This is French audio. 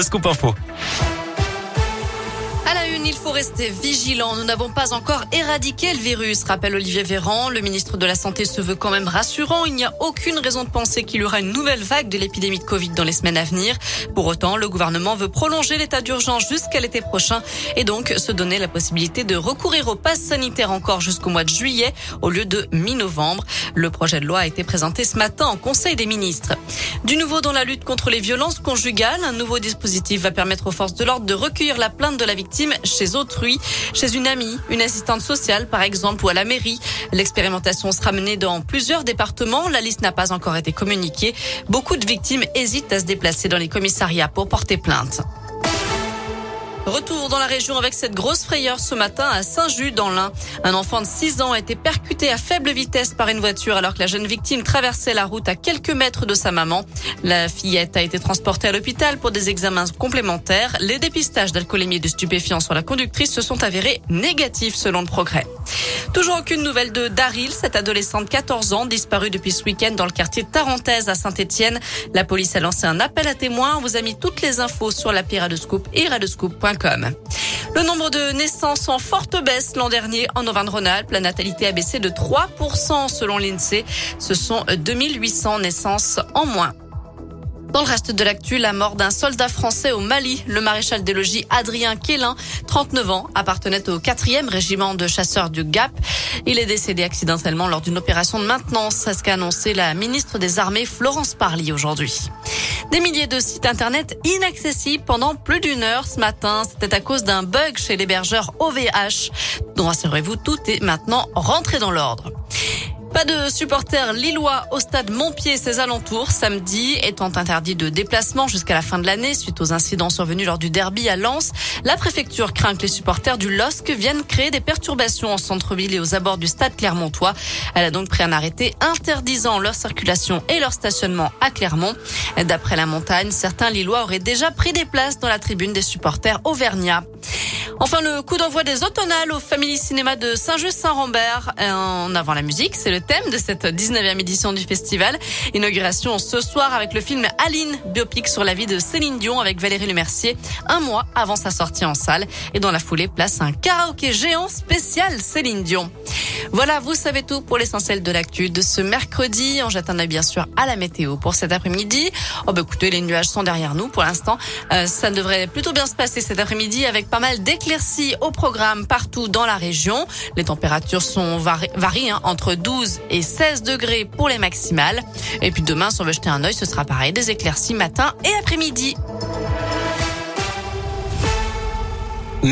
le scoop info. Il faut rester vigilant. Nous n'avons pas encore éradiqué le virus, rappelle Olivier Véran. Le ministre de la Santé se veut quand même rassurant. Il n'y a aucune raison de penser qu'il y aura une nouvelle vague de l'épidémie de Covid dans les semaines à venir. Pour autant, le gouvernement veut prolonger l'état d'urgence jusqu'à l'été prochain et donc se donner la possibilité de recourir au pass sanitaire encore jusqu'au mois de juillet au lieu de mi-novembre. Le projet de loi a été présenté ce matin en Conseil des ministres. Du nouveau dans la lutte contre les violences conjugales, un nouveau dispositif va permettre aux forces de l'ordre de recueillir la plainte de la victime chez autrui, chez une amie, une assistante sociale par exemple ou à la mairie. L'expérimentation sera menée dans plusieurs départements. La liste n'a pas encore été communiquée. Beaucoup de victimes hésitent à se déplacer dans les commissariats pour porter plainte. Retour dans la région avec cette grosse frayeur ce matin à Saint-Just dans l'Ain. Un enfant de 6 ans a été percuté à faible vitesse par une voiture alors que la jeune victime traversait la route à quelques mètres de sa maman. La fillette a été transportée à l'hôpital pour des examens complémentaires. Les dépistages d'alcoolémie et de stupéfiants sur la conductrice se sont avérés négatifs selon le progrès. Toujours aucune nouvelle de Daryl, cette adolescente de 14 ans disparue depuis ce week-end dans le quartier de Tarentaise à Saint-Etienne. La police a lancé un appel à témoins. On vous a mis toutes les infos sur l'appli Radescoop et radescoop.com. Le nombre de naissances en forte baisse l'an dernier en Auvergne-Rhône-Alpes. La natalité a baissé de 3% selon l'INSEE. Ce sont 2800 naissances en moins. Dans le reste de l'actu, la mort d'un soldat français au Mali, le maréchal des logis Adrien Quélin, 39 ans, appartenait au 4e régiment de chasseurs du Gap. Il est décédé accidentellement lors d'une opération de maintenance, c'est ce qu'a annoncé la ministre des Armées Florence Parly aujourd'hui. Des milliers de sites internet inaccessibles pendant plus d'une heure ce matin. C'était à cause d'un bug chez l'hébergeur OVH. Donc rassurez-vous, tout est maintenant rentré dans l'ordre. Pas de supporters lillois au stade Montpied et ses alentours samedi, étant interdit de déplacement jusqu'à la fin de l'année suite aux incidents survenus lors du derby à Lens. La préfecture craint que les supporters du LOSC viennent créer des perturbations en centre-ville et aux abords du stade Clermontois. Elle a donc pris un arrêté interdisant leur circulation et leur stationnement à Clermont. D'après la montagne, certains Lillois auraient déjà pris des places dans la tribune des supporters auvergnats. Enfin, le coup d'envoi des automnales au Family Cinéma de Saint-Just-Saint-Rambert. En avant la musique, c'est le thème de cette 19e édition du festival. Inauguration ce soir avec le film Aline, biopic sur la vie de Céline Dion avec Valérie Lemercier, un mois avant sa sortie en salle. Et dans la foulée, place un karaoké géant spécial Céline Dion. Voilà, vous savez tout pour l'essentiel de l'actu de ce mercredi. On jette un œil bien sûr à la météo pour cet après-midi. Oh bah écoutez, les nuages sont derrière nous pour l'instant. Euh, ça devrait plutôt bien se passer cet après-midi avec pas mal d'éclaircies au programme partout dans la région. Les températures sont varient hein, entre 12 et 16 degrés pour les maximales. Et puis demain, si on veut jeter un œil, ce sera pareil, des éclaircies matin et après-midi.